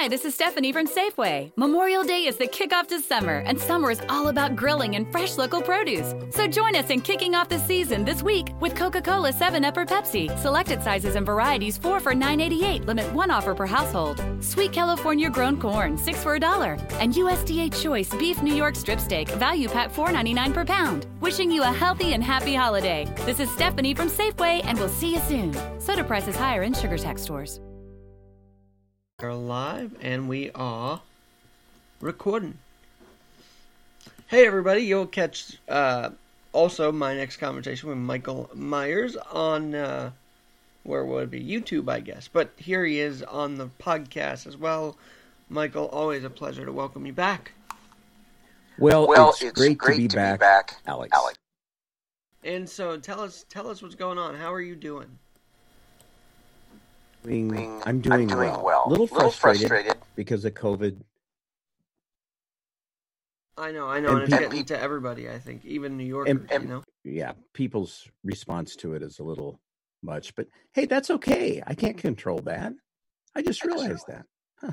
Hi, this is Stephanie from Safeway. Memorial Day is the kickoff to summer, and summer is all about grilling and fresh local produce. So join us in kicking off the season this week with Coca Cola 7 Up or Pepsi. Selected sizes and varieties 4 for $9.88, limit one offer per household. Sweet California grown corn, 6 for a dollar. And USDA Choice Beef New York Strip Steak, value pack $4.99 per pound. Wishing you a healthy and happy holiday. This is Stephanie from Safeway, and we'll see you soon. Soda prices higher in sugar tax stores are live and we are recording. Hey everybody, you'll catch uh, also my next conversation with Michael Myers on uh, where would it be YouTube, I guess. But here he is on the podcast as well. Michael, always a pleasure to welcome you back. Well, well it's, it's great, great, to, be, to back, be back, Alex. Alex. And so tell us tell us what's going on. How are you doing? Doing, I'm doing, I'm doing well. well. A little, little frustrated, frustrated, because of COVID. I know, I know, and, and it's getting to everybody. I think, even New Yorkers. And, and, you know, yeah, people's response to it is a little much, but hey, that's okay. I can't control that. I just realized that. Huh.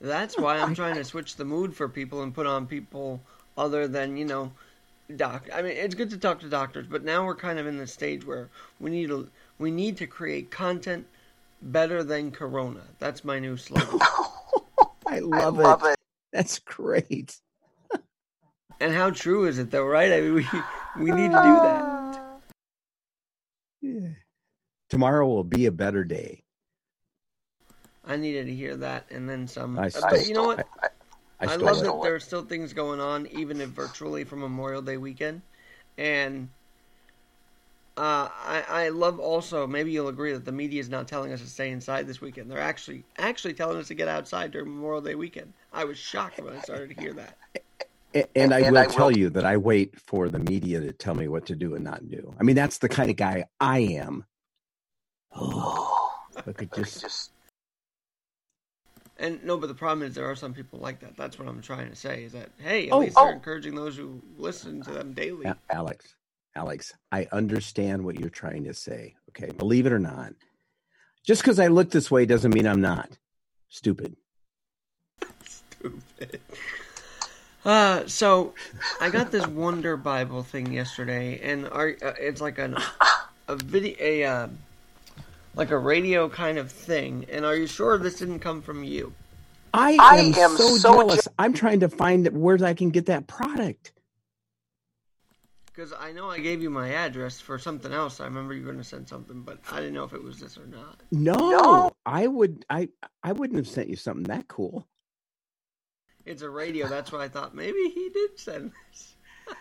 That's why I'm trying to switch the mood for people and put on people other than you know, doc. I mean, it's good to talk to doctors, but now we're kind of in the stage where we need to we need to create content better than Corona. That's my new slogan. I love, I love it. it. That's great. and how true is it, though? Right? I mean, we we need to do that. Ah. Yeah. Tomorrow will be a better day. I needed to hear that, and then some. I, but you know what? I, I, I love that there are still things going on, even if virtually, for Memorial Day weekend, and uh, I, I love also maybe you'll agree that the media is not telling us to stay inside this weekend. They're actually actually telling us to get outside during Memorial Day weekend. I was shocked when I started to hear that. And, and, I, and will I will tell you that I wait for the media to tell me what to do and not do. I mean, that's the kind of guy I am. Oh, look at just. And no, but the problem is there are some people like that. That's what I'm trying to say. Is that hey, at oh, least they're oh. encouraging those who listen to them daily. Alex, Alex, I understand what you're trying to say. Okay. Believe it or not. Just because I look this way doesn't mean I'm not. Stupid. Stupid. Uh, so I got this Wonder Bible thing yesterday, and are, uh, it's like an, a video, a uh, like a radio kind of thing. And are you sure this didn't come from you? I am, I am so, so jealous. Je- I'm trying to find where I can get that product. Because I know I gave you my address for something else. I remember you were going to send something, but I didn't know if it was this or not. No, no, I would. I I wouldn't have sent you something that cool. It's a radio. That's why I thought maybe he did send this.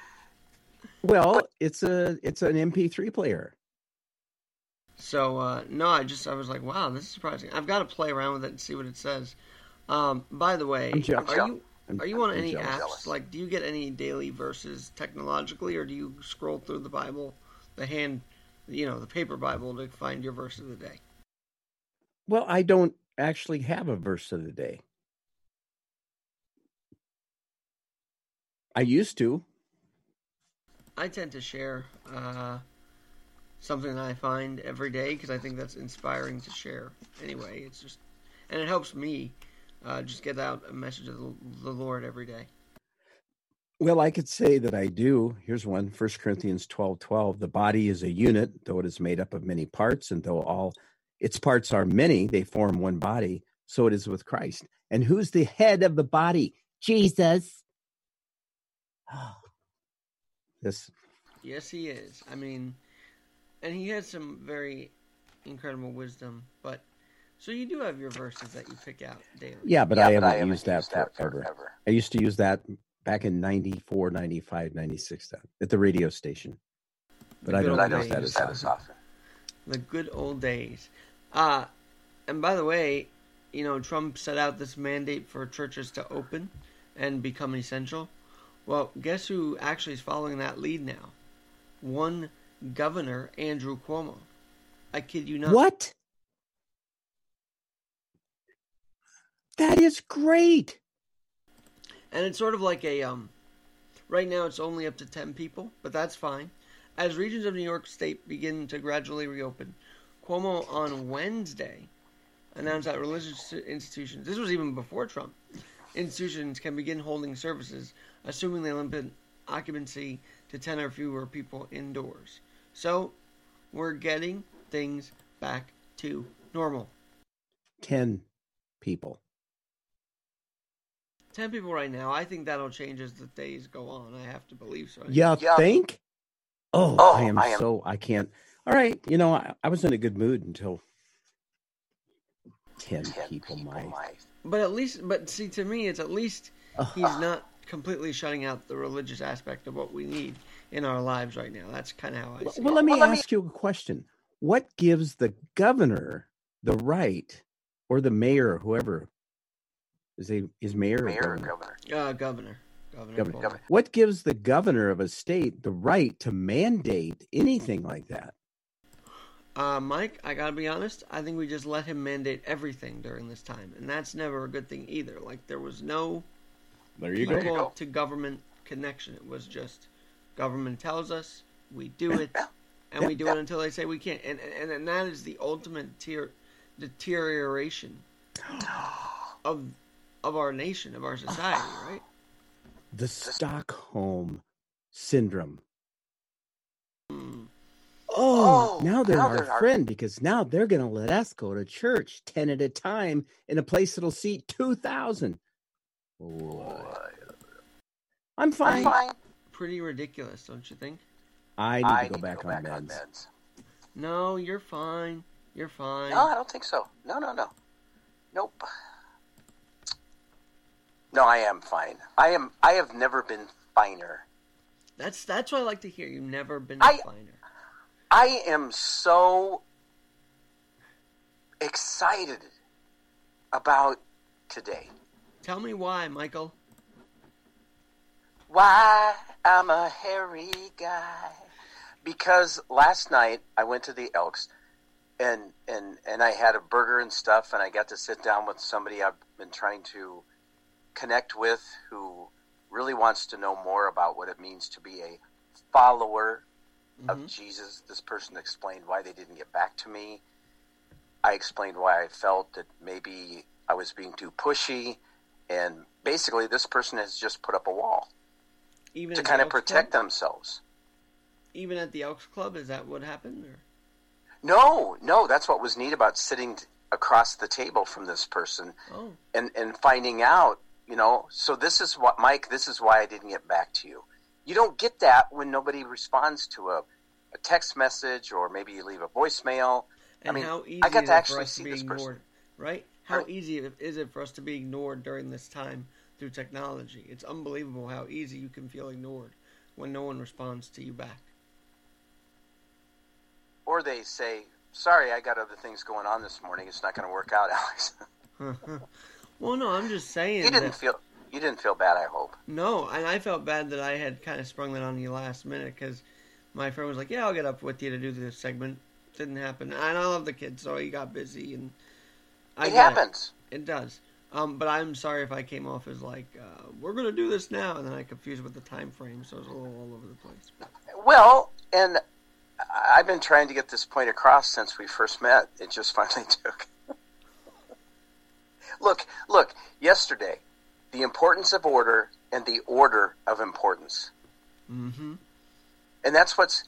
well, it's a it's an MP3 player. So uh, no, I just I was like, wow, this is surprising. I've got to play around with it and see what it says. Um, by the way, are you are you on any apps? Like, do you get any daily verses technologically, or do you scroll through the Bible, the hand, you know, the paper Bible to find your verse of the day? Well, I don't actually have a verse of the day. I used to. I tend to share uh, something that I find every day because I think that's inspiring to share. Anyway, it's just, and it helps me uh, just get out a message of the, the Lord every day? Well, I could say that I do. Here's one: First Corinthians 12, 12. The body is a unit, though it is made up of many parts, and though all its parts are many, they form one body. So it is with Christ. And who's the head of the body? Jesus. this. Yes, he is. I mean, and he has some very incredible wisdom, but so you do have your verses that you pick out daily. Yeah, but, yeah, I, haven't I, haven't used, that, used that forever. forever. I used to use that back in 94, 95, 96 at the radio station. But I don't, I don't use that, that as often. The good old days. Uh, and by the way, you know, Trump set out this mandate for churches to open and become essential. Well, guess who actually is following that lead now? One governor, Andrew Cuomo. I kid you not. What? That is great. And it's sort of like a um right now it's only up to 10 people, but that's fine. As regions of New York state begin to gradually reopen, Cuomo on Wednesday announced that religious institutions, this was even before Trump, institutions can begin holding services, assuming they limit occupancy to 10 or fewer people indoors. So, we're getting things back to normal. 10 people. 10 people right now. I think that'll change as the days go on. I have to believe so. Yeah, yeah. think? Oh, oh I, am I, am so, I can't. All right. You know, I, I was in a good mood until 10, 10 people, people might. But at least, but see, to me, it's at least he's not completely shutting out the religious aspect of what we need in our lives right now. That's kind of how I see well, it. let me well, ask me... you a question. What gives the governor the right or the mayor whoever is a is mayor, mayor or governor? governor? Uh, governor. Governor, governor. governor. What gives the governor of a state the right to mandate anything like that? Uh, Mike, I gotta be honest. I think we just let him mandate everything during this time, and that's never a good thing either. Like there was no there you go. to government connection. It was just government tells us we do it, and we do it until they say we can't. And and, and that is the ultimate tier, deterioration of of our nation, of our society, right? The Stockholm syndrome. Mm. Oh, oh, now they're now our they're friend our... because now they're going to let us go to church 10 at a time in a place that'll seat 2,000. I'm fine. I'm fine. Pretty ridiculous, don't you think? I need I to go, need back, to go on, back on, meds. No, you're fine. You're fine. No, I don't think so. No, no, no. Nope. No, I am fine. I am. I have never been finer. That's that's what I like to hear. You've never been I, finer. I am so excited about today. Tell me why, Michael. Why I'm a hairy guy. Because last night I went to the Elks and and and I had a burger and stuff and I got to sit down with somebody I've been trying to connect with who really wants to know more about what it means to be a follower mm-hmm. of Jesus. This person explained why they didn't get back to me. I explained why I felt that maybe I was being too pushy, and basically, this person has just put up a wall Even to kind of protect Club? themselves. Even at the Elks Club, is that what happened? Or? No, no. That's what was neat about sitting across the table from this person oh. and and finding out. You know, so this is what Mike. This is why I didn't get back to you you don't get that when nobody responds to a, a text message or maybe you leave a voicemail. And I mean, how easy I got to actually see this ignored, person. Right? How easy is it for us to be ignored during this time through technology? It's unbelievable how easy you can feel ignored when no one responds to you back. Or they say, "Sorry, I got other things going on this morning. It's not going to work out, Alex." well, no, I'm just saying. You didn't that... feel you didn't feel bad, I hope. No, and I felt bad that I had kind of sprung that on you last minute because my friend was like, "Yeah, I'll get up with you to do this segment." Didn't happen, and I love the kid, so he got busy, and I it happens. It. it. does. Um, but I'm sorry if I came off as like, uh, "We're going to do this now," and then I confused with the time frame, so it was a little all over the place. Well, and I've been trying to get this point across since we first met. It just finally took. look, look. Yesterday, the importance of order and the order of importance. Mm-hmm. And that's what's.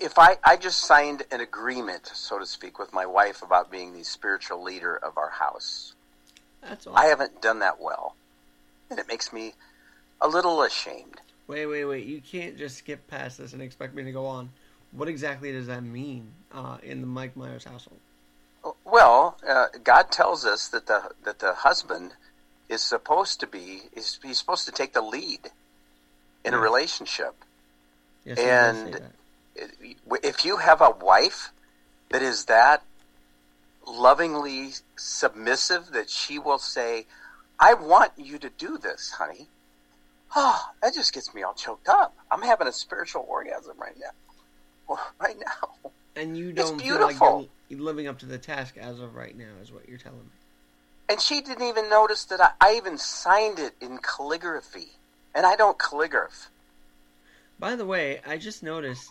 If I, I just signed an agreement, so to speak, with my wife about being the spiritual leader of our house. That's awesome. I haven't done that well. And it makes me a little ashamed. Wait, wait, wait. You can't just skip past this and expect me to go on. What exactly does that mean uh, in the Mike Myers household? Well, uh, God tells us that the that the husband is supposed to be is he's supposed to take the lead in a relationship. Yes, and if you have a wife that is that lovingly submissive that she will say, "I want you to do this, honey." Oh, that just gets me all choked up. I'm having a spiritual orgasm right now. Right now. And you don't feel like you're living up to the task as of right now, is what you're telling me. And she didn't even notice that I, I even signed it in calligraphy. And I don't calligraph. By the way, I just noticed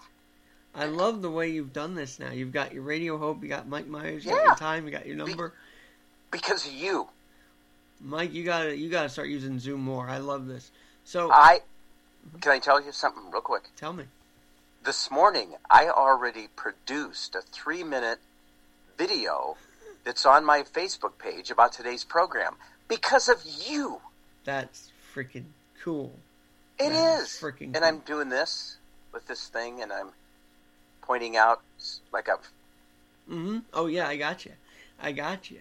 I love the way you've done this now. You've got your Radio Hope, you got Mike Myers, you yeah. got your time, you got your number. Be- because of you. Mike, you gotta you gotta start using Zoom more. I love this. So I mm-hmm. can I tell you something real quick? Tell me. This morning I already produced a three minute video that's on my Facebook page about today's program because of you. That's freaking cool. It that is freaking And cool. I'm doing this with this thing and I'm pointing out like I've Mm-hmm. Oh yeah, I got you. I got you.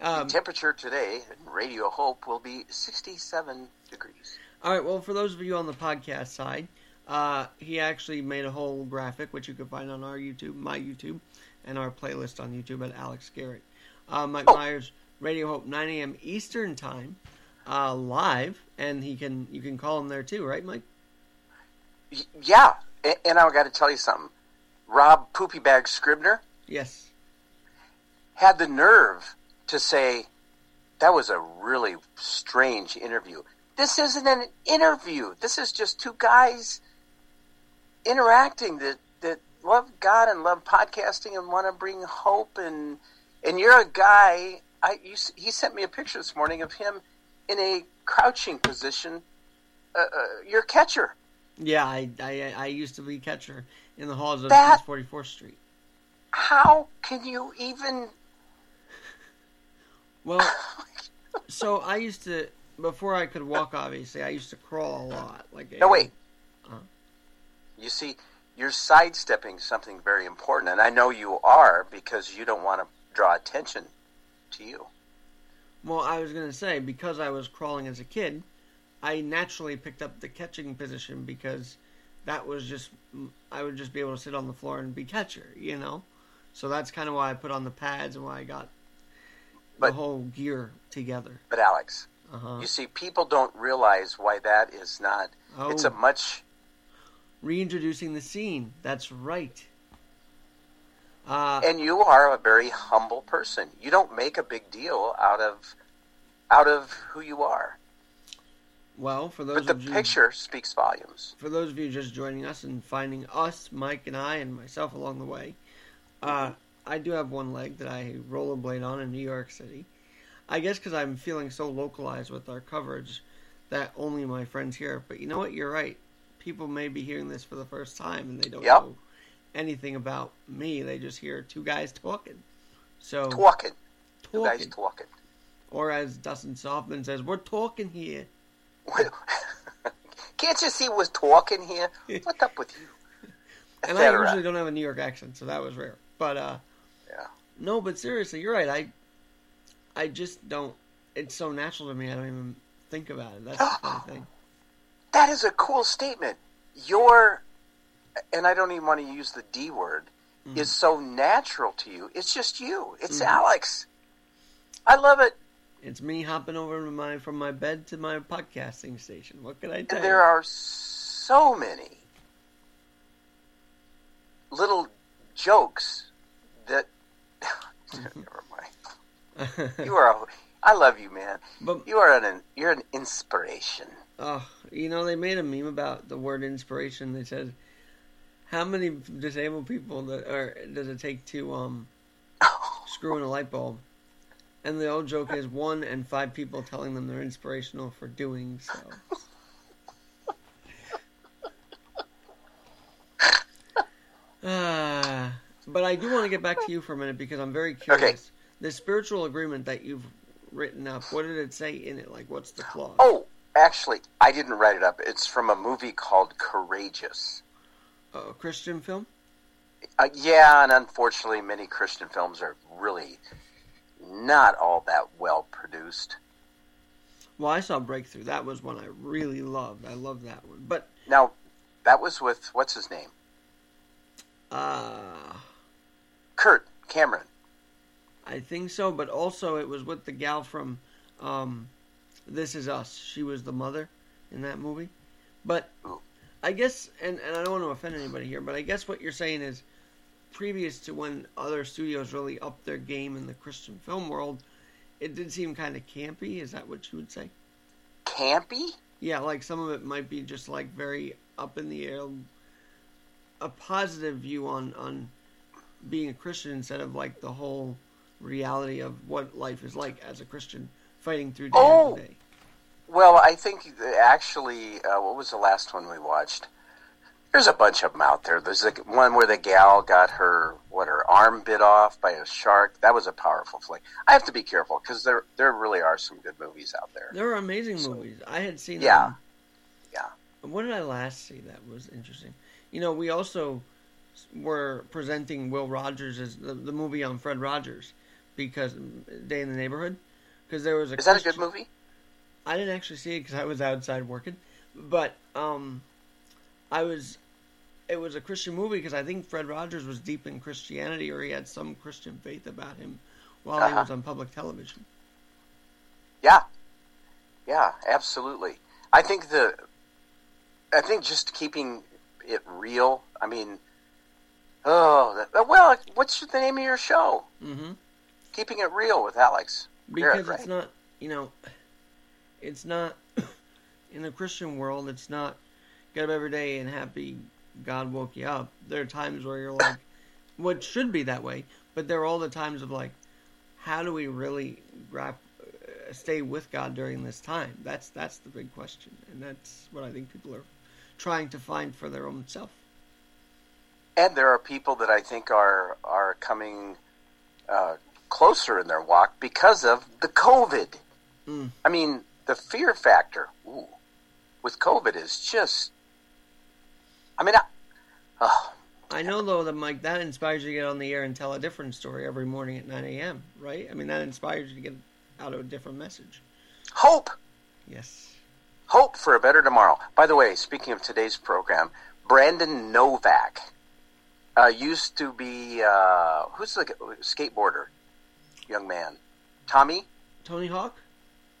Um, the temperature today in Radio Hope will be 67 degrees. All right. Well, for those of you on the podcast side, uh, he actually made a whole graphic, which you can find on our YouTube, my YouTube, and our playlist on YouTube at Alex Garrett. Uh, Mike oh. Myers, Radio Hope, 9 a.m. Eastern Time, uh, live, and he can you can call him there too, right, Mike? Yeah, and, and I got to tell you something. Rob Poopybag Scribner. Yes. Had the nerve to say that was a really strange interview. This isn't an interview. This is just two guys interacting that that love God and love podcasting and want to bring hope and and you're a guy. I you, he sent me a picture this morning of him in a crouching position. Uh, uh, you're catcher. Yeah, I, I I used to be catcher in the halls of East 44th Street. How can you even well, so I used to before I could walk. Obviously, I used to crawl a lot. Like no, wait. Uh-huh. You see, you're sidestepping something very important, and I know you are because you don't want to draw attention to you. Well, I was going to say because I was crawling as a kid, I naturally picked up the catching position because that was just I would just be able to sit on the floor and be catcher, you know. So that's kind of why I put on the pads and why I got but, the whole gear together. But Alex, uh-huh. you see, people don't realize why that is not. Oh. It's a oh. much reintroducing the scene. That's right. Uh, and you are a very humble person. You don't make a big deal out of out of who you are. Well, for those but the of you, picture speaks volumes. For those of you just joining us and finding us, Mike and I, and myself along the way, uh, I do have one leg that I rollerblade on in New York City. I guess because I'm feeling so localized with our coverage that only my friends hear. But you know what? You're right. People may be hearing this for the first time and they don't yep. know anything about me. They just hear two guys talking. So talking. Two guys talking. Or as Dustin Hoffman says, we're talking here. Can't you see we're talking here? What's up with you? and I usually don't have a New York accent, so that was rare. But uh, yeah. No, but seriously, you're right. I I just don't. It's so natural to me. I don't even think about it. That's the funny thing. That is a cool statement. Your and I don't even want to use the D word. Mm. Is so natural to you. It's just you. It's mm. Alex. I love it. It's me hopping over my from my bed to my podcasting station. What can I tell and there are so many little jokes that never mind. you are. A, I love you, man. But you are an you're an inspiration. Oh, you know they made a meme about the word inspiration. They said, "How many disabled people that are does it take to um screw in a light bulb?" And the old joke is one and five people telling them they're inspirational for doing so. Ah. But I do want to get back to you for a minute because I'm very curious. Okay. The spiritual agreement that you've written up, what did it say in it? Like, what's the clause? Oh, actually, I didn't write it up. It's from a movie called Courageous. A Christian film? Uh, yeah, and unfortunately, many Christian films are really not all that well produced. Well, I saw Breakthrough. That was one I really loved. I love that one. But now, that was with what's his name? Uh Kirk Cameron. I think so, but also it was with the gal from um, This Is Us. She was the mother in that movie. But I guess, and, and I don't want to offend anybody here, but I guess what you're saying is previous to when other studios really upped their game in the Christian film world, it did seem kind of campy. Is that what you would say? Campy? Yeah, like some of it might be just like very up in the air, a positive view on on being a Christian instead of like the whole reality of what life is like as a Christian fighting through day oh. Well, I think actually, uh, what was the last one we watched? There's a bunch of them out there. There's a, one where the gal got her what her arm bit off by a shark. That was a powerful flick. I have to be careful because there there really are some good movies out there. There are amazing so, movies. I had seen. Yeah, them. yeah. When did I last see that was interesting? You know, we also were presenting Will Rogers as the, the movie on Fred Rogers because Day in the Neighborhood because there was a. Is that a good movie? I didn't actually see it because I was outside working, but um, I was. It was a Christian movie because I think Fred Rogers was deep in Christianity or he had some Christian faith about him while uh-huh. he was on public television. Yeah, yeah, absolutely. I think the, I think just keeping it real. I mean, oh, that, well, what's the name of your show? Mm-hmm. Keeping it real with Alex. Because Garrett, right? it's not, you know, it's not in the Christian world. It's not get up every day and happy God woke you up. There are times where you're like, what should be that way, but there are all the times of like, how do we really grab, uh, stay with God during this time? That's that's the big question, and that's what I think people are trying to find for their own self. And there are people that I think are are coming uh, closer in their walk because of the COVID. Mm. I mean, the fear factor ooh, with COVID is just. I mean, I, oh. I know though that Mike that inspires you to get on the air and tell a different story every morning at 9 a.m. Right? I mean, that inspires you to get out a different message. Hope. Yes. Hope for a better tomorrow. By the way, speaking of today's program, Brandon Novak uh, used to be uh, who's the skateboarder, young man, Tommy. Tony Hawk.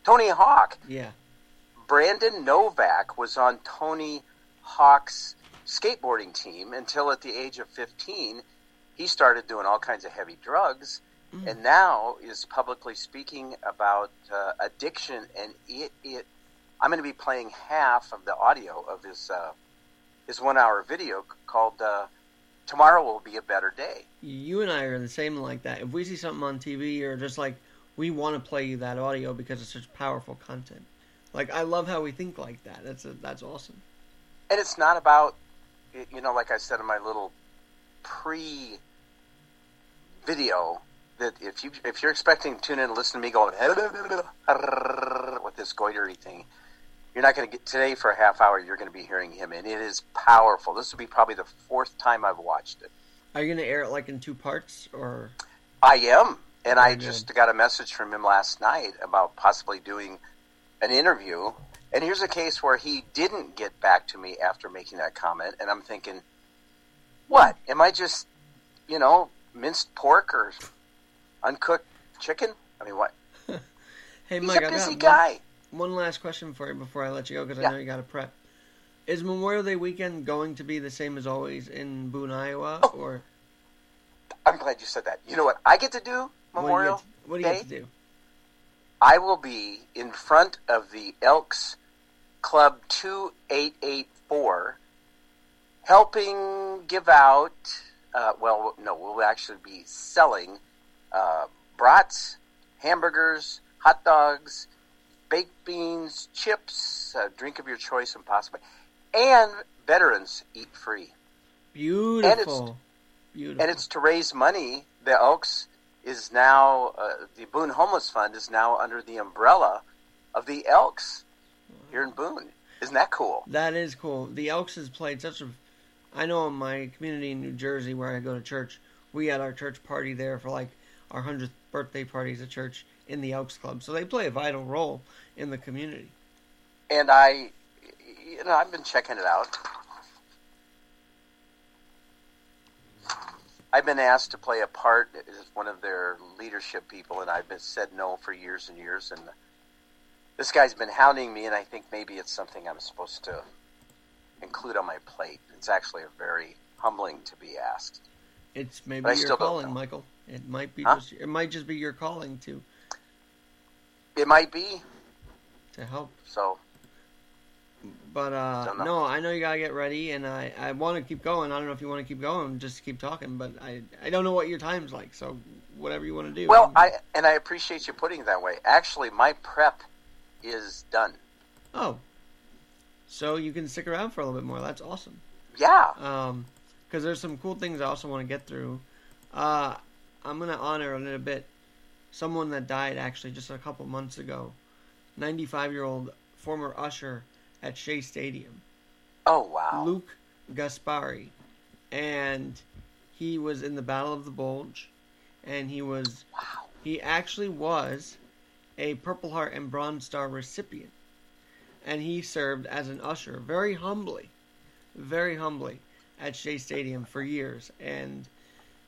Tony Hawk. Yeah. Brandon Novak was on Tony Hawk's skateboarding team until at the age of 15 he started doing all kinds of heavy drugs mm. and now is publicly speaking about uh, addiction and it, it i'm going to be playing half of the audio of his uh, his one hour video called uh, tomorrow will be a better day you and i are the same like that if we see something on tv or just like we want to play you that audio because it's such powerful content. Like I love how we think like that. That's a, that's awesome. And it's not about you know, like I said in my little pre video that if you if you're expecting to tune in and listen to me going with this goitery thing, you're not going to get today for a half hour. You're going to be hearing him, and it is powerful. This will be probably the fourth time I've watched it. Are you going to air it like in two parts, or? I am. And I just got a message from him last night about possibly doing an interview. And here's a case where he didn't get back to me after making that comment. And I'm thinking, what? Am I just, you know, minced pork or uncooked chicken? I mean, what? hey, He's Mike, a busy guy. One, one, last question for you before I let you go because yeah. I know you got to prep. Is Memorial Day weekend going to be the same as always in Boone, Iowa, oh, or? I'm glad you said that. You know what I get to do? Memorial what do you, what do, you have to do? I will be in front of the Elks Club 2884 helping give out, uh, well, no, we'll actually be selling uh, brats, hamburgers, hot dogs, baked beans, chips, a drink of your choice, and possibly, and veterans eat free. Beautiful. And it's, Beautiful. And it's to raise money. The Elks is now uh, the Boone Homeless Fund is now under the umbrella of the Elks here in Boone. Isn't that cool? That is cool. The Elks has played such a. I know in my community in New Jersey where I go to church, we had our church party there for like our hundredth birthday parties at church in the Elks Club. So they play a vital role in the community. And I, you know, I've been checking it out. I've been asked to play a part as one of their leadership people, and I've been said no for years and years. And this guy's been hounding me, and I think maybe it's something I'm supposed to include on my plate. It's actually a very humbling to be asked. It's maybe your calling, Michael. It might be. Huh? Just, it might just be your calling to. It might be. To help. So. But uh, no, I know you gotta get ready, and I, I want to keep going. I don't know if you want to keep going, just keep talking. But I I don't know what your time's like, so whatever you want to do. Well, I and I appreciate you putting it that way. Actually, my prep is done. Oh, so you can stick around for a little bit more. That's awesome. Yeah. Um, because there's some cool things I also want to get through. Uh, I'm gonna honor a little bit someone that died actually just a couple months ago. 95 year old former usher at Shea Stadium. Oh wow. Luke Gaspari, and he was in the Battle of the Bulge, and he was wow. he actually was a Purple Heart and Bronze Star recipient, and he served as an usher very humbly, very humbly at Shea Stadium for years. And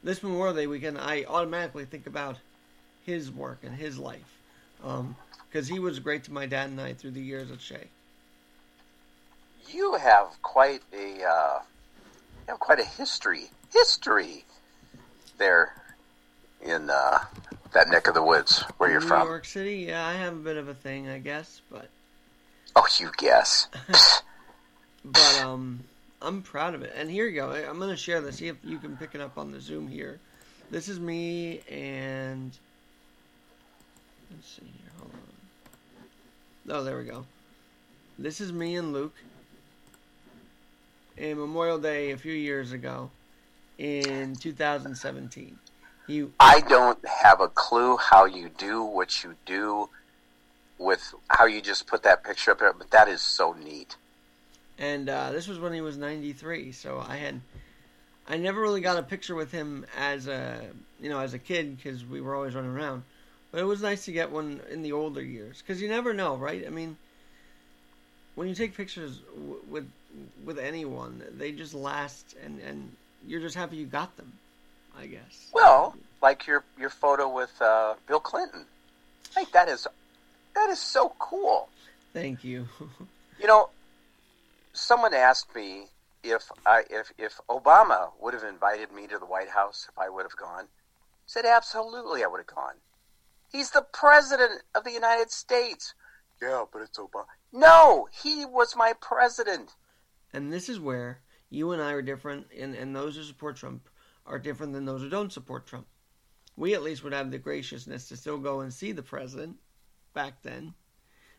this Memorial Day weekend, I automatically think about his work and his life, because um, he was great to my dad and I through the years at Shea you have quite a uh, you have quite a history history there in uh, that neck of the woods where you're New from. New York City, yeah, I have a bit of a thing, I guess, but oh, you guess. but um, I'm proud of it. And here you go. I'm gonna share this. See if you can pick it up on the Zoom here. This is me and let's see here. Hold on. Oh, there we go. This is me and Luke in Memorial Day a few years ago in 2017. You, I don't have a clue how you do what you do with how you just put that picture up there, but that is so neat. And uh, this was when he was 93, so I had I never really got a picture with him as a you know as a kid because we were always running around. But it was nice to get one in the older years because you never know, right? I mean, when you take pictures w- with with anyone. They just last, and and you're just happy you got them. I guess. Well, like your your photo with uh, Bill Clinton. I think that is that is so cool. Thank you. you know, someone asked me if I if if Obama would have invited me to the White House if I would have gone. I said absolutely I would have gone. He's the president of the United States. Yeah, but it's Obama. No, he was my president. And this is where you and I are different, and, and those who support Trump are different than those who don't support Trump. We at least would have the graciousness to still go and see the president back then.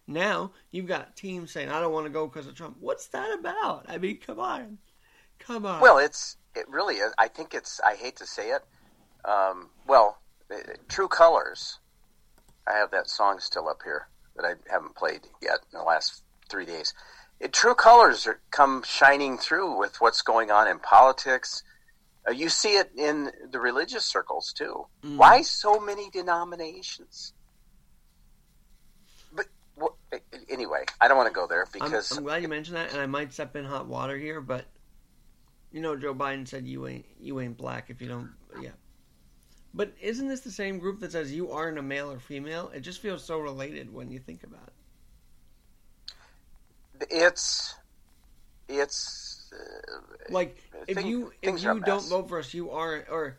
Now you've got teams saying, "I don't want to go because of Trump." What's that about? I mean, come on, come on. Well, it's it really is. I think it's. I hate to say it. Um, well, uh, True Colors. I have that song still up here that I haven't played yet in the last three days it, true colors are, come shining through with what's going on in politics. Uh, you see it in the religious circles too. Mm. Why so many denominations? But well, anyway, I don't want to go there because I'm, I'm, glad you mentioned that, and I might step in hot water here, but you know, Joe Biden said you ain't you ain't black if you don't. Yeah. But isn't this the same group that says you aren't a male or female? It just feels so related when you think about it it's it's uh, like if thing, you if you don't vote for us, you aren't, or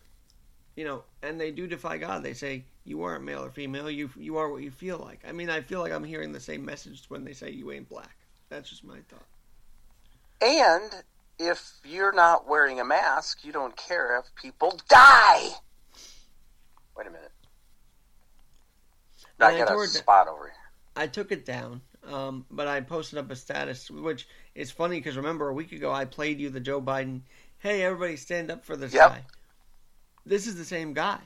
you know, and they do defy God. They say you aren't male or female. You you are what you feel like. I mean, I feel like I'm hearing the same message when they say you ain't black. That's just my thought. And if you're not wearing a mask, you don't care if people die. Wait a minute. I got a spot over here. I took it down um, but I posted up a status, which is funny because remember a week ago I played you the Joe Biden, hey everybody stand up for this yep. guy. This is the same guy,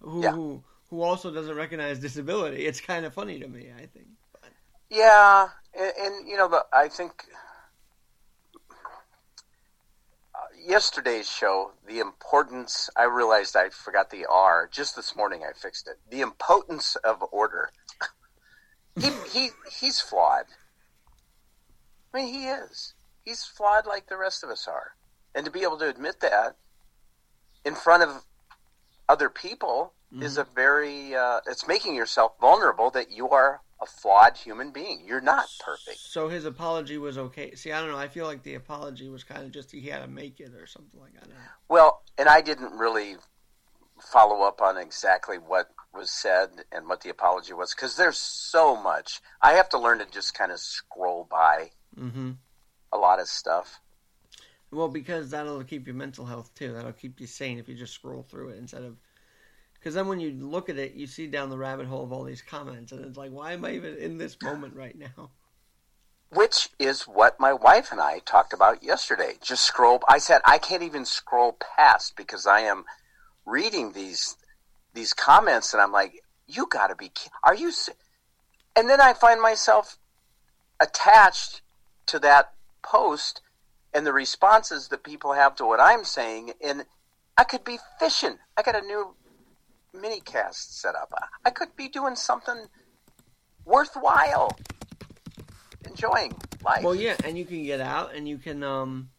who, yeah. who who also doesn't recognize disability. It's kind of funny to me, I think. But. Yeah, and, and, you know, the, I think uh, yesterday's show, the importance. I realized I forgot the R just this morning. I fixed it. The impotence of order he, he he's flawed. I mean, he is. He's flawed like the rest of us are, and to be able to admit that in front of other people mm-hmm. is a very. Uh, it's making yourself vulnerable that you are a flawed human being. You're not perfect. So his apology was okay. See, I don't know. I feel like the apology was kind of just he had to make it or something like that. Well, and I didn't really follow up on exactly what was said and what the apology was because there's so much. I have to learn to just kind of scroll by Mm-hmm. A lot of stuff. Well, because that'll keep your mental health too. That'll keep you sane if you just scroll through it instead of. Because then when you look at it, you see down the rabbit hole of all these comments, and it's like, why am I even in this moment right now? Which is what my wife and I talked about yesterday. Just scroll. I said I can't even scroll past because I am reading these these comments, and I'm like, you got to be. Are you? And then I find myself attached to that post and the responses that people have to what I'm saying, and I could be fishing. I got a new mini cast set up. I could be doing something worthwhile, enjoying life. Well, yeah, and you can get out and you can um,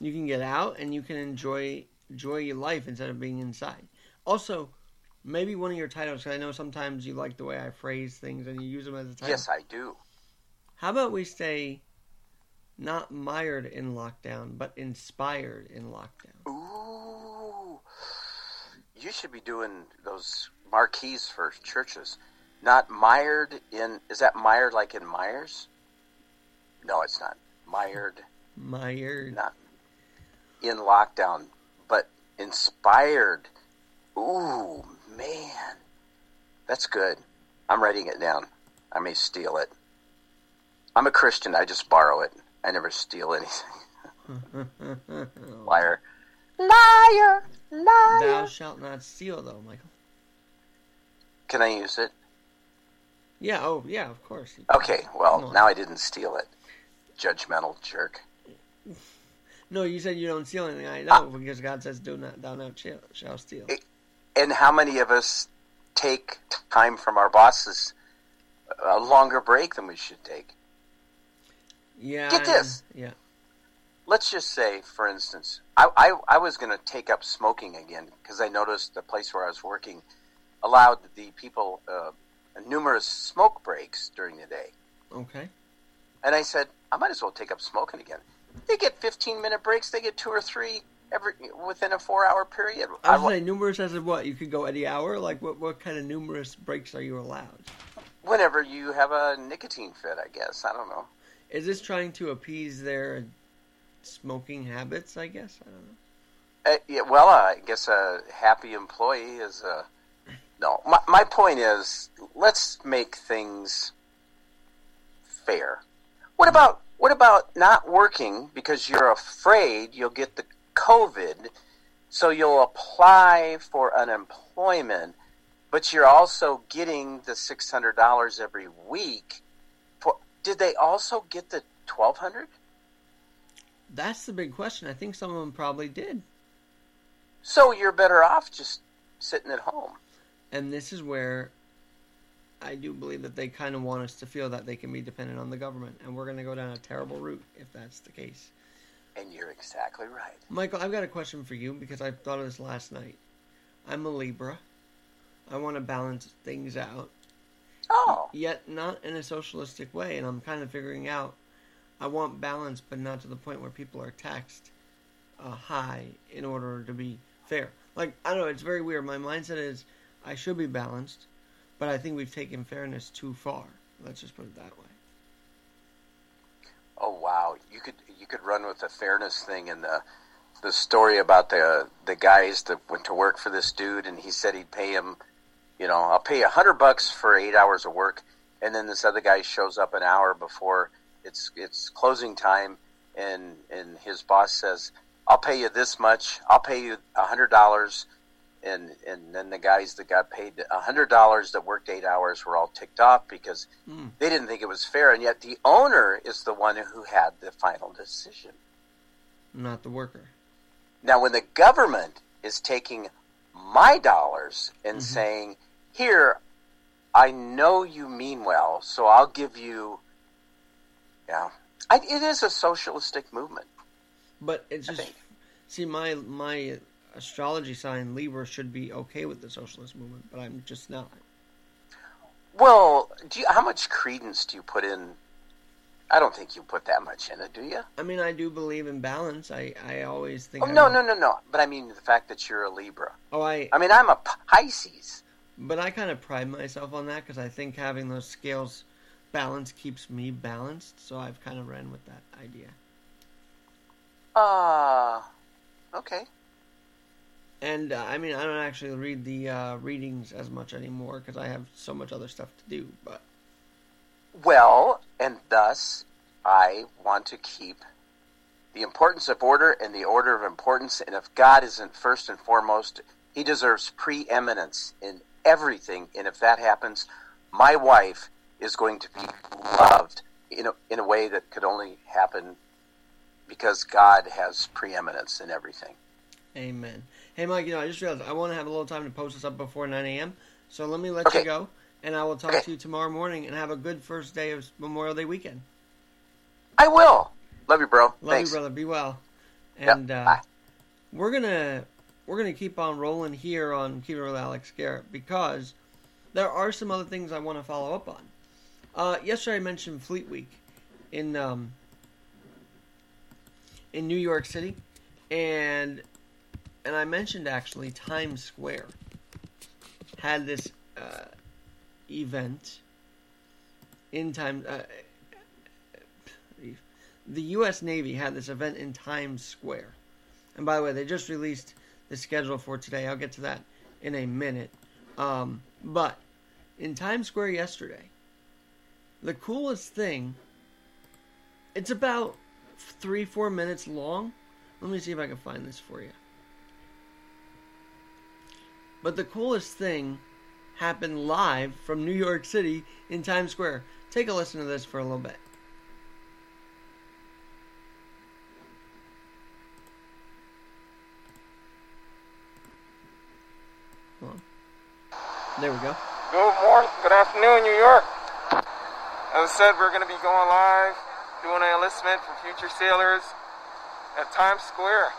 you can get out and you can enjoy enjoy your life instead of being inside. Also, maybe one of your titles. Cause I know sometimes you like the way I phrase things and you use them as a title. Yes, I do. How about we say not mired in lockdown, but inspired in lockdown. Ooh. You should be doing those marquees for churches. Not mired in, is that mired like in Myers? No, it's not. Mired. Mired. Not in lockdown, inspired. Ooh, man. That's good. I'm writing it down. I may steal it. I'm a Christian. I just borrow it. I never steal anything. liar. Liar. Liar. Thou shalt not steal, though, Michael. Can I use it? Yeah, oh, yeah, of course. Okay, well, now I didn't steal it. Judgmental jerk. No, you said you don't steal anything. I know, uh, because God says, do not, thou not shall steal. And how many of us take time from our bosses a longer break than we should take? Yeah. Get this. Yeah. Let's just say, for instance, I, I, I was going to take up smoking again because I noticed the place where I was working allowed the people uh, numerous smoke breaks during the day. Okay. And I said, I might as well take up smoking again. They get 15 minute breaks. They get two or three every within a four hour period. I was saying numerous as of what? You could go any hour. Like what? What kind of numerous breaks are you allowed? Whenever you have a nicotine fit, I guess. I don't know. Is this trying to appease their smoking habits? I guess I don't know. Uh, yeah, well, uh, I guess a happy employee is a no. My, my point is, let's make things fair. What about what about not working because you're afraid you'll get the COVID, so you'll apply for unemployment, but you're also getting the six hundred dollars every week did they also get the 1200? That's the big question. I think some of them probably did. So you're better off just sitting at home. And this is where I do believe that they kind of want us to feel that they can be dependent on the government. And we're going to go down a terrible route if that's the case. And you're exactly right. Michael, I've got a question for you because I thought of this last night. I'm a Libra. I want to balance things out. Oh. Yet not in a socialistic way, and I'm kind of figuring out. I want balance, but not to the point where people are taxed uh, high in order to be fair. Like I don't know, it's very weird. My mindset is I should be balanced, but I think we've taken fairness too far. Let's just put it that way. Oh wow, you could you could run with the fairness thing and the the story about the the guys that went to work for this dude, and he said he'd pay him you know, I'll pay a hundred bucks for eight hours of work, and then this other guy shows up an hour before it's it's closing time, and and his boss says, "I'll pay you this much. I'll pay you a hundred dollars." And and then the guys that got paid a hundred dollars that worked eight hours were all ticked off because mm. they didn't think it was fair, and yet the owner is the one who had the final decision, not the worker. Now, when the government is taking my dollars and mm-hmm. saying here, I know you mean well, so I'll give you. Yeah, I, it is a socialistic movement. But it's just see my my astrology sign Libra should be okay with the socialist movement, but I'm just not. Well, do you, how much credence do you put in? I don't think you put that much in it, do you? I mean, I do believe in balance. I, I always think. Oh no, no, no, no! But I mean the fact that you're a Libra. Oh, I. I mean, I'm a Pisces. But I kind of pride myself on that because I think having those scales balance keeps me balanced, so I've kind of ran with that idea. Ah, uh, okay. And uh, I mean, I don't actually read the uh, readings as much anymore because I have so much other stuff to do. But well, and thus I want to keep the importance of order and the order of importance. And if God isn't first and foremost, He deserves preeminence in everything. And if that happens, my wife is going to be loved in a, in a way that could only happen because God has preeminence in everything. Amen. Hey, Mike, you know, I just realized I want to have a little time to post this up before 9 a.m. So let me let okay. you go, and I will talk okay. to you tomorrow morning and have a good first day of Memorial Day weekend. I will. Love you, bro. Love Thanks. you, brother. Be well. And yep. uh, we're gonna we're gonna keep on rolling here on Keep It with Alex Garrett because there are some other things I want to follow up on. Uh, yesterday I mentioned Fleet Week in um, in New York City, and and I mentioned actually Times Square had this uh, event in time. Uh, the U.S. Navy had this event in Times Square, and by the way, they just released the schedule for today. I'll get to that in a minute. Um, but in Times Square yesterday, the coolest thing. It's about three, four minutes long. Let me see if I can find this for you. But the coolest thing happened live from New York City in Times Square. Take a listen to this for a little bit. There we go. Good morning, good afternoon, New York. As I said, we're going to be going live, doing an enlistment for future sailors at Times Square.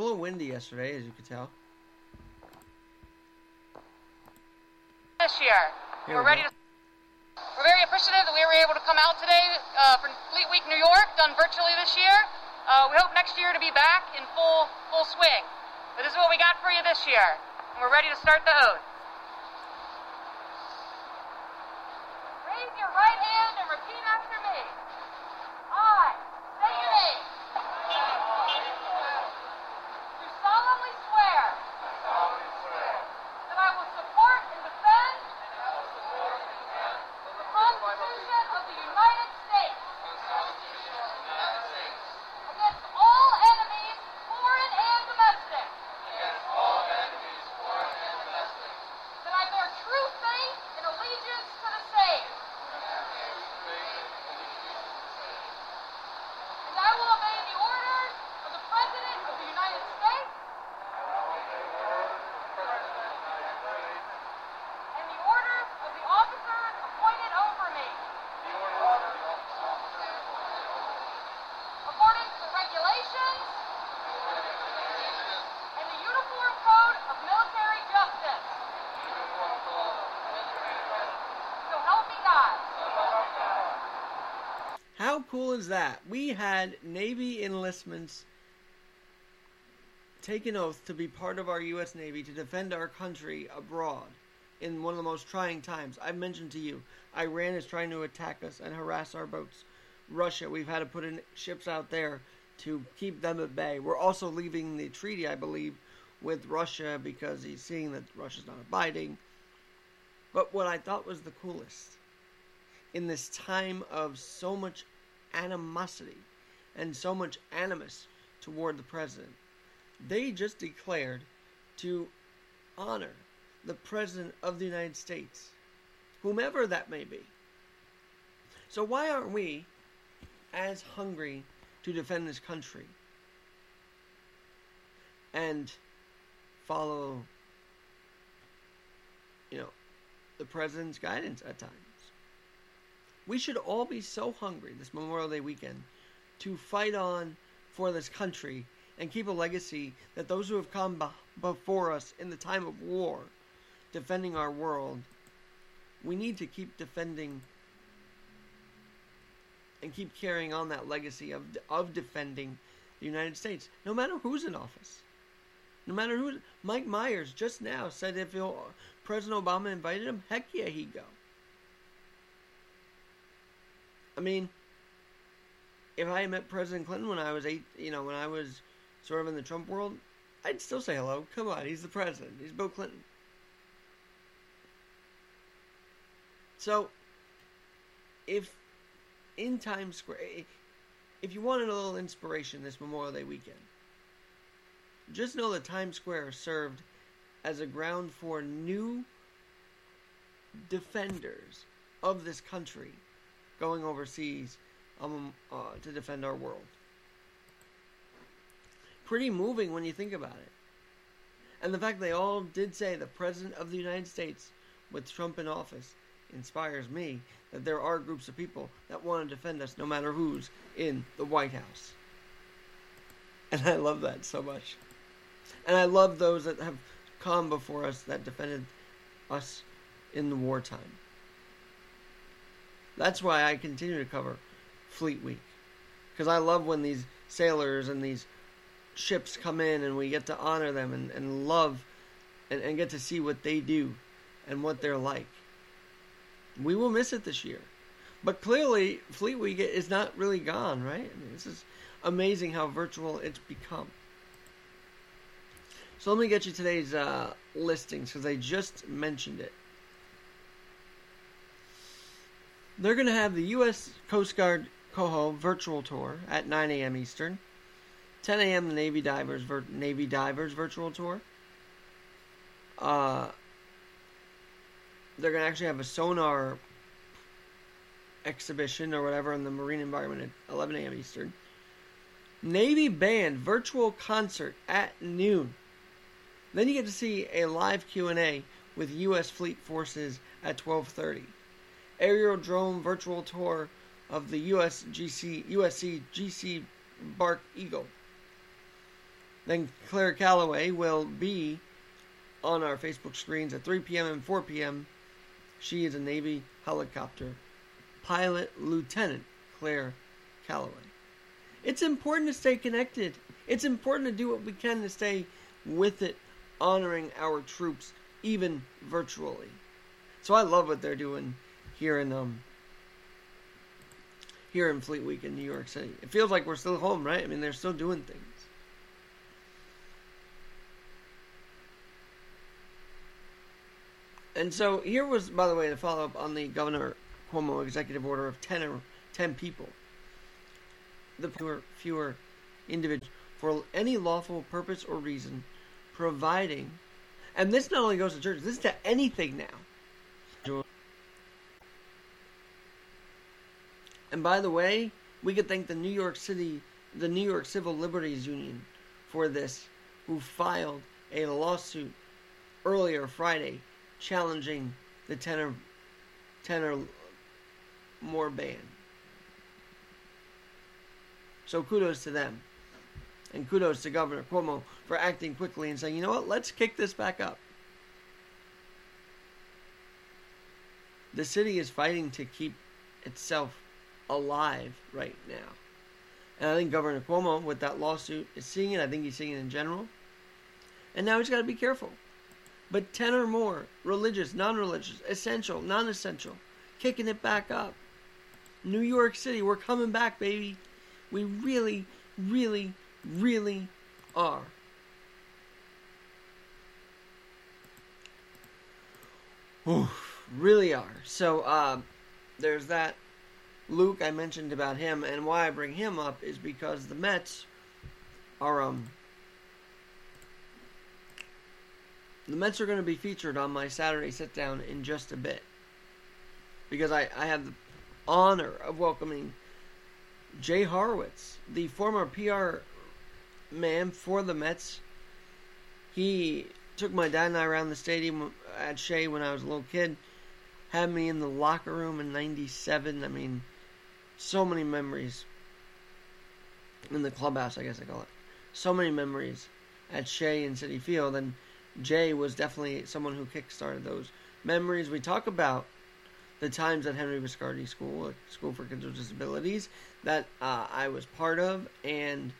A little windy yesterday, as you could tell. This year, Here we're we ready to. We're very appreciative that we were able to come out today uh, for Fleet Week New York, done virtually this year. Uh, we hope next year to be back in full full swing. But this is what we got for you this year, and we're ready to start the ode. Raise your right hand and repeat after me. I say your name. Do solemnly swear. That I will support and defend. Constitution of the United States. Against all enemies, foreign and domestic. That I bear true faith and allegiance to the same. And I will obey the orders of the President of the United States. And the orders of the officers appointed over me. According to the regulations and the Uniform Code of Military Justice. So help me God. Cool is that? We had Navy enlistments take an oath to be part of our U.S. Navy to defend our country abroad in one of the most trying times. I've mentioned to you, Iran is trying to attack us and harass our boats. Russia, we've had to put in ships out there to keep them at bay. We're also leaving the treaty, I believe, with Russia because he's seeing that Russia's not abiding. But what I thought was the coolest in this time of so much animosity and so much animus toward the president, they just declared to honor the president of the United States, whomever that may be. So, why aren't we as hungry to defend this country and follow, you know, the president's guidance at times? We should all be so hungry this Memorial Day weekend to fight on for this country and keep a legacy that those who have come before us in the time of war, defending our world, we need to keep defending and keep carrying on that legacy of of defending the United States, no matter who's in office. No matter who, Mike Myers just now said if President Obama invited him, heck yeah, he'd go. I mean, if I met President Clinton when I was eight, you know, when I was sort of in the Trump world, I'd still say hello. Come on, he's the president. He's Bill Clinton. So, if in Times Square, if you wanted a little inspiration this Memorial Day weekend, just know that Times Square served as a ground for new defenders of this country going overseas um, uh, to defend our world. Pretty moving when you think about it. And the fact they all did say the President of the United States, with Trump in office, inspires me that there are groups of people that want to defend us no matter who's in the White House. And I love that so much. And I love those that have come before us that defended us in the wartime. That's why I continue to cover Fleet Week. Because I love when these sailors and these ships come in and we get to honor them and, and love and, and get to see what they do and what they're like. We will miss it this year. But clearly, Fleet Week is not really gone, right? I mean, this is amazing how virtual it's become. So let me get you today's uh, listings because I just mentioned it. They're going to have the U.S. Coast Guard Coho virtual tour at 9 a.m. Eastern. 10 a.m. the Navy Divers Vir- Navy Divers virtual tour. Uh, they're gonna actually have a sonar exhibition or whatever in the marine environment at 11 a.m. Eastern. Navy band virtual concert at noon. Then you get to see a live Q&A with U.S. Fleet Forces at 12:30. Aerodrome virtual tour of the USGC USC GC Bark Eagle. Then Claire Calloway will be on our Facebook screens at 3 p.m. and 4 p.m. She is a Navy helicopter pilot, Lieutenant Claire Calloway. It's important to stay connected. It's important to do what we can to stay with it, honoring our troops, even virtually. So I love what they're doing here in um here in Fleet Week in New York City. It feels like we're still home, right? I mean, they're still doing things. And so here was, by the way, the follow up on the Governor Cuomo executive order of 10, or 10 people. The fewer, fewer individuals for any lawful purpose or reason, providing, and this not only goes to churches, this is to anything now. And by the way, we could thank the New York City, the New York Civil Liberties Union for this, who filed a lawsuit earlier Friday challenging the 10 or, 10 or more ban. So kudos to them. And kudos to Governor Cuomo for acting quickly and saying, you know what, let's kick this back up. The city is fighting to keep itself alive right now. And I think Governor Cuomo, with that lawsuit, is seeing it. I think he's seeing it in general. And now he's got to be careful but 10 or more religious, non religious, essential, non essential, kicking it back up. New York City, we're coming back, baby. We really, really, really are. Oof, really are. So, uh, there's that. Luke, I mentioned about him, and why I bring him up is because the Mets are um The Mets are going to be featured on my Saturday sit down in just a bit. Because I, I have the honor of welcoming Jay Horwitz, the former PR man for the Mets. He took my dad and I around the stadium at Shea when I was a little kid. Had me in the locker room in 97. I mean, so many memories. In the clubhouse, I guess I call it. So many memories at Shea and Citi Field. And Jay was definitely someone who kickstarted those memories. We talk about the times at Henry Viscardi School, school for kids with disabilities, that uh, I was part of, and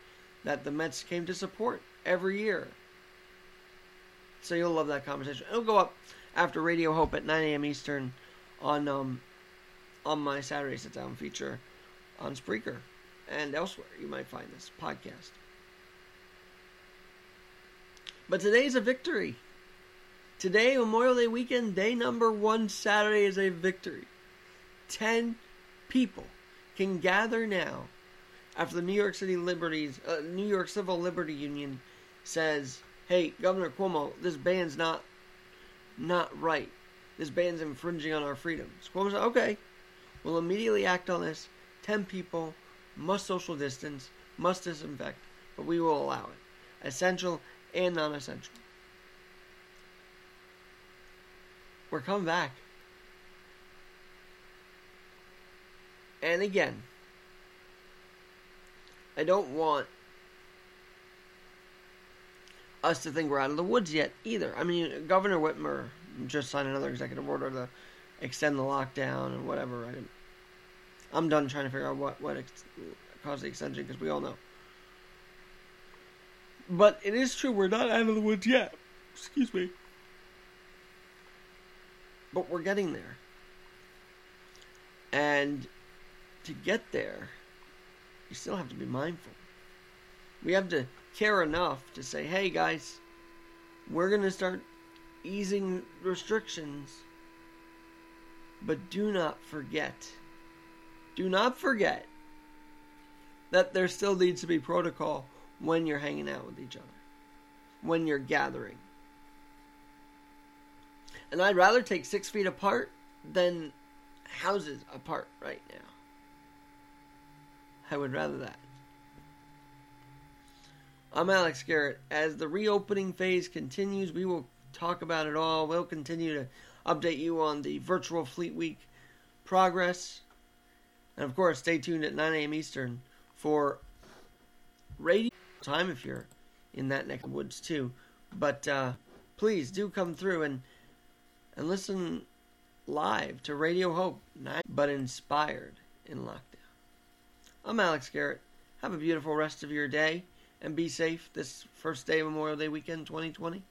that the Mets came to support every year. So you'll love that conversation. It'll go up after Radio Hope at 9 a.m. Eastern on um, on my Saturday sit down feature on Spreaker and elsewhere. You might find this podcast. But today's a victory. Today, Memorial Day weekend, day number one, Saturday, is a victory. Ten people can gather now after the New York City Liberties, uh, New York Civil Liberty Union says, "Hey, Governor Cuomo, this ban's not not right. This ban's infringing on our freedoms." Cuomo said, "Okay, we'll immediately act on this. Ten people must social distance, must disinfect, but we will allow it, essential and non-essential." We're coming back. And again, I don't want us to think we're out of the woods yet either. I mean, Governor Whitmer just signed another executive order to extend the lockdown and whatever. Am done trying to figure out what what ex- caused the extension because we all know. But it is true we're not out of the woods yet. Excuse me. But we're getting there. And to get there, you still have to be mindful. We have to care enough to say, hey guys, we're going to start easing restrictions. But do not forget, do not forget that there still needs to be protocol when you're hanging out with each other, when you're gathering. And I'd rather take six feet apart than houses apart right now. I would rather that. I'm Alex Garrett. As the reopening phase continues, we will talk about it all. We'll continue to update you on the virtual Fleet Week progress. And of course, stay tuned at 9 a.m. Eastern for radio time if you're in that neck of woods too. But uh, please do come through and and listen live to Radio Hope, but inspired in lockdown. I'm Alex Garrett. Have a beautiful rest of your day and be safe this first day of Memorial Day weekend 2020.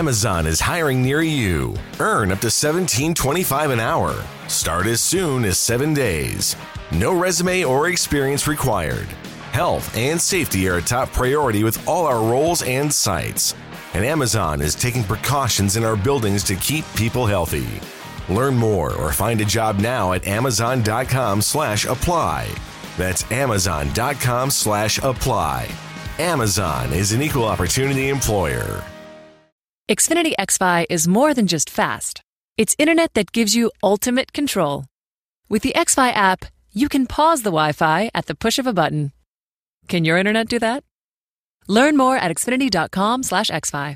Amazon is hiring near you. Earn up to $17.25 an hour. Start as soon as seven days. No resume or experience required. Health and safety are a top priority with all our roles and sites. And Amazon is taking precautions in our buildings to keep people healthy. Learn more or find a job now at amazon.com slash apply. That's amazon.com slash apply. Amazon is an equal opportunity employer. Xfinity XFi is more than just fast. It's internet that gives you ultimate control. With the XFi app, you can pause the Wi-Fi at the push of a button can your internet do that? Learn more at xfinity.com/xfi.